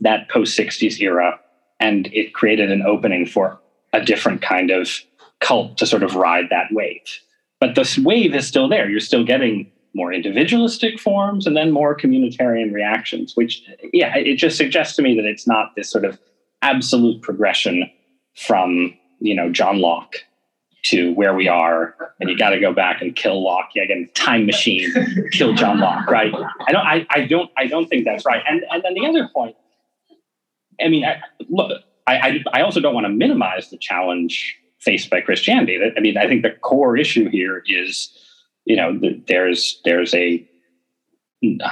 that post 60s era, and it created an opening for a different kind of cult to sort of ride that wave. But this wave is still there. You're still getting more individualistic forms and then more communitarian reactions, which, yeah, it just suggests to me that it's not this sort of absolute progression from, you know, John Locke to where we are, and you got to go back and kill Locke. Again, time machine, kill John Locke, right? I don't, I, I don't, I don't think that's right. And and then the other point, I mean, I, look, I, I, I also don't want to minimize the challenge faced by Christianity. I mean, I think the core issue here is, you know, there's there's a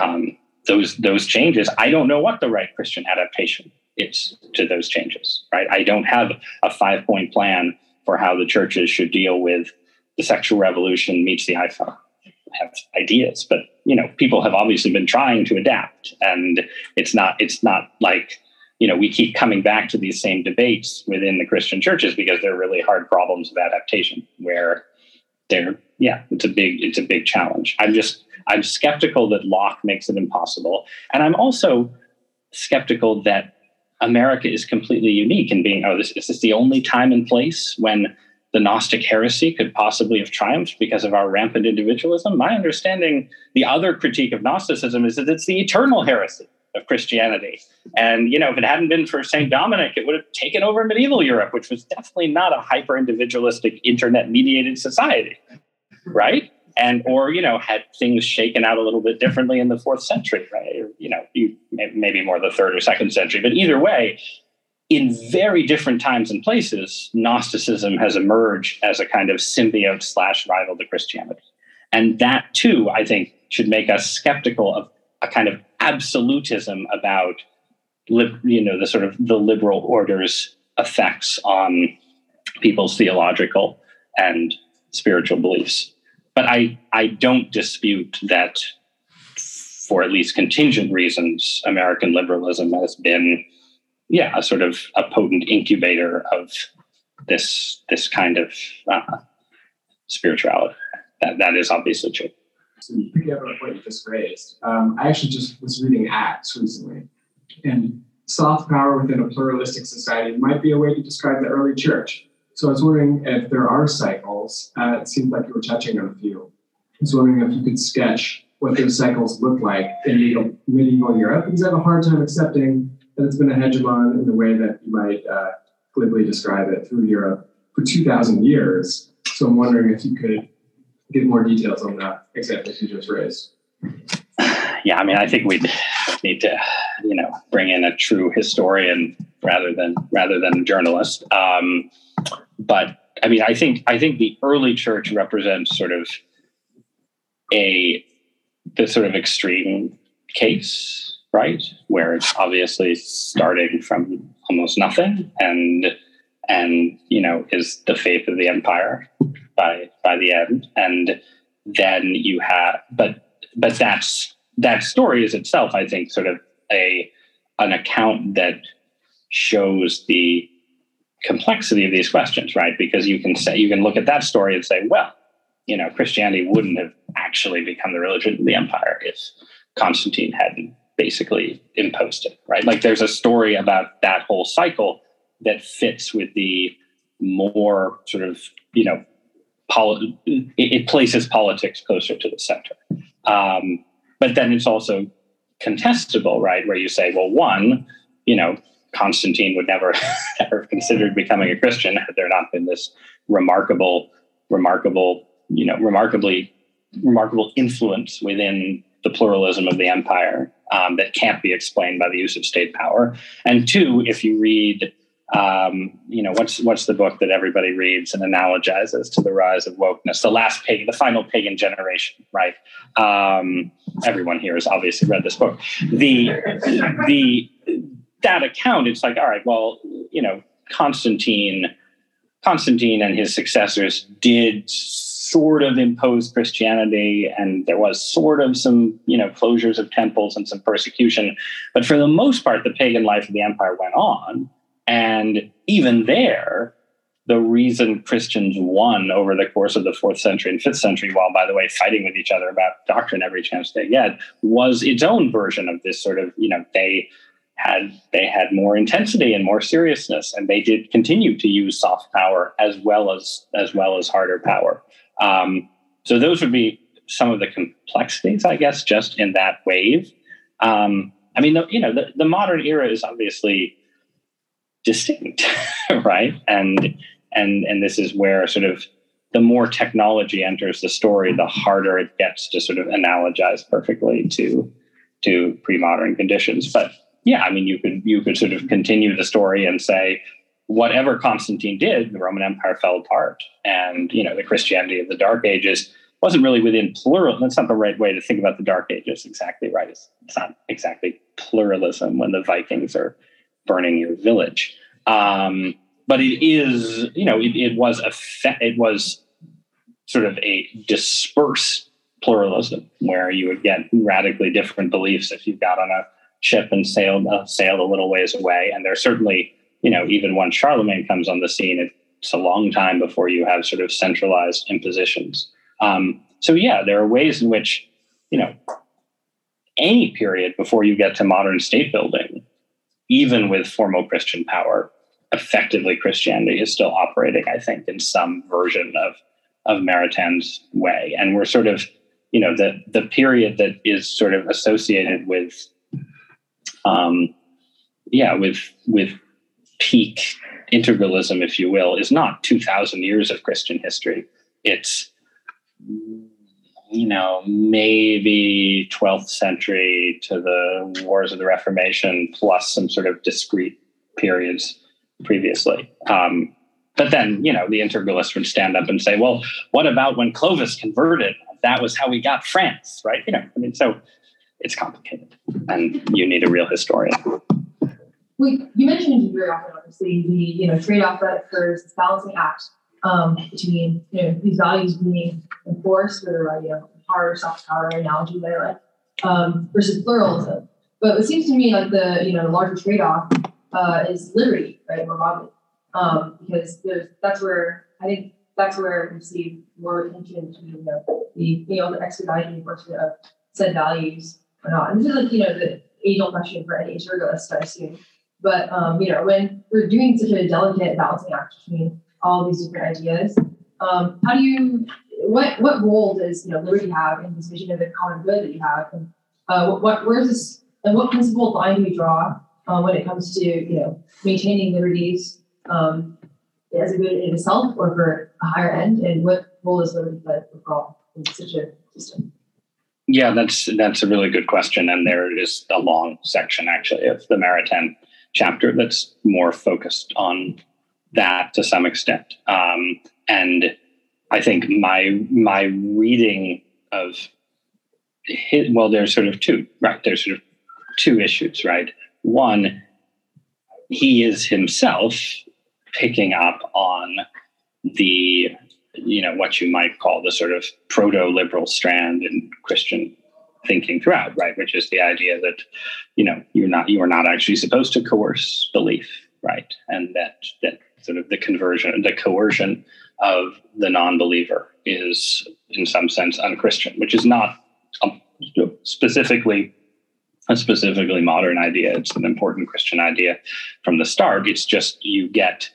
um, those those changes. I don't know what the right Christian adaptation is to those changes, right? I don't have a five point plan for how the churches should deal with the sexual revolution meets the iPhone. Have ideas, but you know, people have obviously been trying to adapt, and it's not it's not like you know we keep coming back to these same debates within the Christian churches because they're really hard problems of adaptation where they're yeah it's a big it's a big challenge. I'm just I'm skeptical that Locke makes it impossible, and I'm also skeptical that America is completely unique in being, oh, this, is this the only time and place when the Gnostic heresy could possibly have triumphed because of our rampant individualism? My understanding, the other critique of Gnosticism is that it's the eternal heresy of Christianity. And, you know, if it hadn't been for St. Dominic, it would have taken over medieval Europe, which was definitely not a hyper individualistic, internet mediated society, right? And or you know had things shaken out a little bit differently in the fourth century right? Or, you know you, maybe more the third or second century. But either way in very different times and places gnosticism has emerged as a kind of symbiote slash rival to christianity. And that too i think should make us skeptical of a kind of absolutism about you know the sort of the liberal order's effects on people's theological and spiritual beliefs but I, I don't dispute that for at least contingent reasons, American liberalism has been, yeah, a sort of a potent incubator of this this kind of uh, spirituality. That that is obviously true. So you pick up on a point you just raised. Um, I actually just was reading Acts recently, and soft power within a pluralistic society might be a way to describe the early church. So I was wondering if there are cycles. Uh, it seems like you were touching on a few. I was wondering if you could sketch what those cycles look like in medieval, Europe, because I have a hard time accepting that it's been a hegemon in the way that you might uh, glibly describe it through Europe for 2,000 years. So I'm wondering if you could give more details on that examples you just raised. Yeah, I mean, I think we'd need to, you know, bring in a true historian rather than rather than a journalist. Um, but I mean, I think I think the early church represents sort of a the sort of extreme case, right, where it's obviously starting from almost nothing and and you know is the faith of the empire by by the end. And then you have but but that's that story is itself i think sort of a an account that shows the complexity of these questions right? Because you can say you can look at that story and say well you know christianity wouldn't have actually become the religion of the empire if constantine hadn't basically imposed it right? Like there's a story about that whole cycle that fits with the more sort of you know poli- it, places politics closer to the center. Um, but then it's also contestable right? Where you say well one you know constantine would never ever have considered becoming a christian had there not been this remarkable remarkable you know remarkably remarkable influence within the pluralism of the empire um, that can't be explained by the use of state power and two if you read um, you know, what's what's the book that everybody reads and analogizes to the rise of wokeness? The last pagan, the final pagan generation, right? Um, everyone here has obviously read this book. The the that account, it's like, all right, well, you know, Constantine, Constantine and his successors did sort of impose Christianity, and there was sort of some, you know, closures of temples and some persecution. But for the most part, the pagan life of the empire went on and even there, the reason Christians won over the course of the fourth century and fifth century, while by the way fighting with each other about doctrine every chance they get, was its own version of this sort of, you know, they had they had more intensity and more seriousness, and they did continue to use soft power as well as as well as harder power. Um, so those would be some of the complexities, I guess, just in that wave. Um, I mean, the, you know, the, the modern era is obviously distinct, right? And and and this is where sort of the more technology enters the story, the harder it gets to sort of analogize perfectly to to pre-modern conditions. But yeah, I mean, you could you could sort of continue the story and say whatever Constantine did, the Roman Empire fell apart, and you know the Christianity of the Dark Ages wasn't really within plural. That's not the right way to think about the Dark Ages. Exactly right. It's, it's not exactly pluralism when the Vikings are burning your village. Um, but it is, you know, it, it was a fe- it was sort of a dispersed pluralism where you would get radically different beliefs if you got on a ship and sailed uh, sailed a little ways away. And there's certainly, you know, even once Charlemagne comes on the scene, it's a long time before you have sort of centralized impositions. Um, so yeah, there are ways in which, you know, any period before you get to modern state building even with formal Christian power, effectively Christianity is still operating, I think, in some version of of Maritain's way. And we're sort of, you know, the the period that is sort of associated with um yeah, with with peak integralism, if you will, is not two thousand years of Christian history. It's you know, maybe 12th century to the Wars of the Reformation, plus some sort of discrete periods previously. Um, but then, you know, the integralists would stand up and say, well, what about when Clovis converted? That was how we got France, right? You know, I mean, so it's complicated and you need a real historian. Well, you mentioned very often, obviously, the you know trade-off that occurs, this balancing act um, between you know these values being enforced, whether uh, you know hard soft power analogy that I like, um, versus pluralism. But it seems to me like the you know the larger trade off uh, is liberty, right, more broadly, um, because there's that's where I think that's where we see more attention to you know, the you know the expedited enforcement of said values or not. And this is like you know the age old question for any integralist, I assume. But um, you know when we're doing such a delicate balancing act between all these different ideas. Um, how do you what what role does you know liberty have in this vision of the common good that you have, and uh, what, what where's this and what principle line do we draw uh, when it comes to you know maintaining liberties um, as a good in itself or for a higher end, and what role does liberty play overall in such a system? Yeah, that's that's a really good question, and there is a long section actually of the Maritain chapter that's more focused on that to some extent. Um, and I think my my reading of his, well, there's sort of two right. There's sort of two issues, right? One, he is himself picking up on the you know what you might call the sort of proto-liberal strand in Christian thinking throughout, right? Which is the idea that you know you're not you are not actually supposed to coerce belief, right? And that that sort of the conversion, the coercion of the non-believer is in some sense unchristian, which is not specifically a specifically modern idea. It's an important Christian idea from the start. It's just you get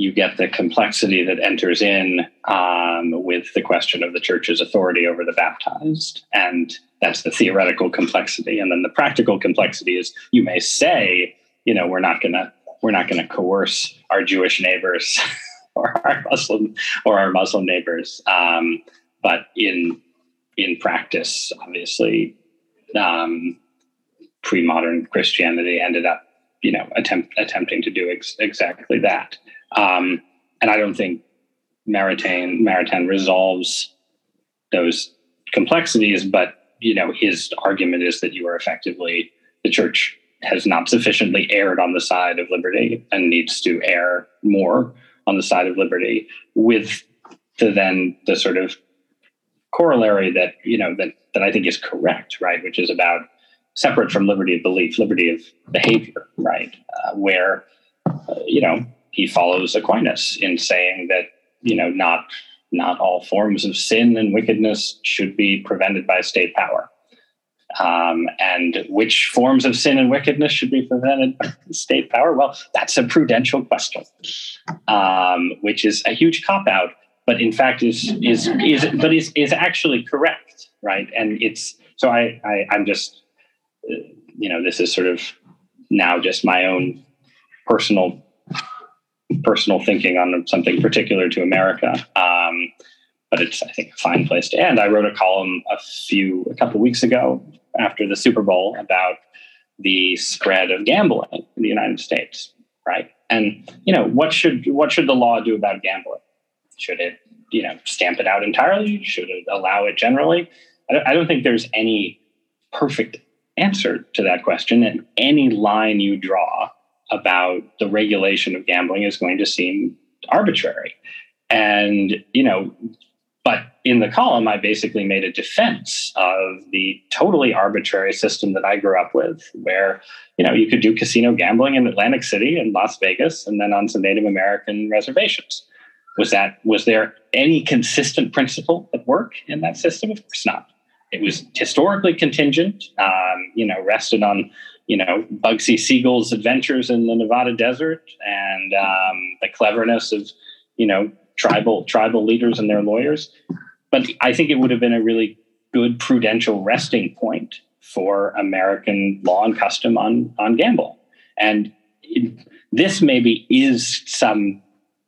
you get the complexity that enters in um, with the question of the church's authority over the baptized, and that's the theoretical complexity. And then the practical complexity is you may say, you know, we're not going to we're not going to coerce our Jewish neighbors or our Muslim or our Muslim neighbors, um, but in in practice, obviously, um, pre-modern Christianity ended up, you know, attempt, attempting to do ex- exactly that. Um, and I don't think Maritain Maritain resolves those complexities, but you know, his argument is that you are effectively the church has not sufficiently erred on the side of liberty and needs to err more on the side of liberty with the then the sort of corollary that you know that that I think is correct, right? Which is about separate from liberty of belief, liberty of behavior, right? Uh, where uh, you know he follows Aquinas in saying that you know not not all forms of sin and wickedness should be prevented by state power. Um, and which forms of sin and wickedness should be prevented by state power? Well, that's a prudential question, um, which is a huge cop out, but in fact is is is but is is actually correct, right? And it's so I, I I'm just uh, you know this is sort of now just my own personal personal thinking on something particular to America. Um, but it's I think a fine place to end. I wrote a column a few a couple weeks ago after the Super Bowl about the spread of gambling in the United States, right? And you know what should what should the law do about gambling? Should it you know stamp it out entirely? Should it allow it generally? I don't, I don't think there's any perfect answer to that question, and any line you draw about the regulation of gambling is going to seem arbitrary. And, you know, but in the column, I basically made a defense of the totally arbitrary system that I grew up with, where, you know, you could do casino gambling in Atlantic City and Las Vegas and then on some Native American reservations. Was that was there any consistent principle at work in that system? Of course not. It was historically contingent, um, you know, rested on you know Bugsy Siegel's adventures in the Nevada desert and um, the cleverness of you know tribal tribal leaders and their lawyers. But I think it would have been a really good prudential resting point for American law and custom on on gamble. And this maybe is some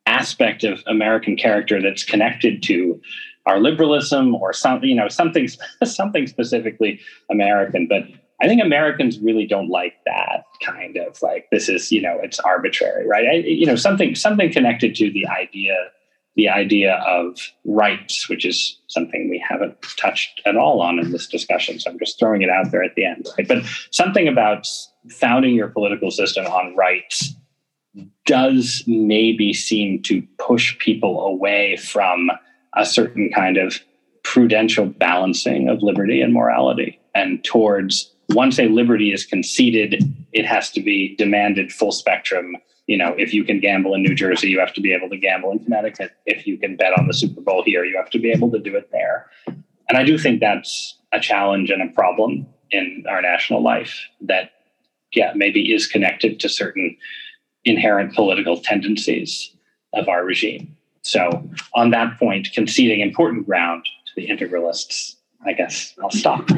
aspect of American character that's connected to our liberalism or something, you know, something something specifically American. But I think Americans really don't like that kind of like this is you know it's arbitrary, right? I, you know something something connected to the idea the idea of rights, which is something we haven't touched at all on in this discussion. So I'm just throwing it out there at the end. Right? But something about founding your political system on rights does maybe seem to push people away from a certain kind of prudential balancing of liberty and morality and towards once a liberty is conceded, it has to be demanded full spectrum. You know, if you can gamble in New Jersey, you have to be able to gamble in Connecticut. If you can bet on the Super Bowl here, you have to be able to do it there. And I do think that's a challenge and a problem in our national life that, yeah, maybe is connected to certain inherent political tendencies of our regime. So, on that point, conceding important ground to the integralists, I guess I'll stop.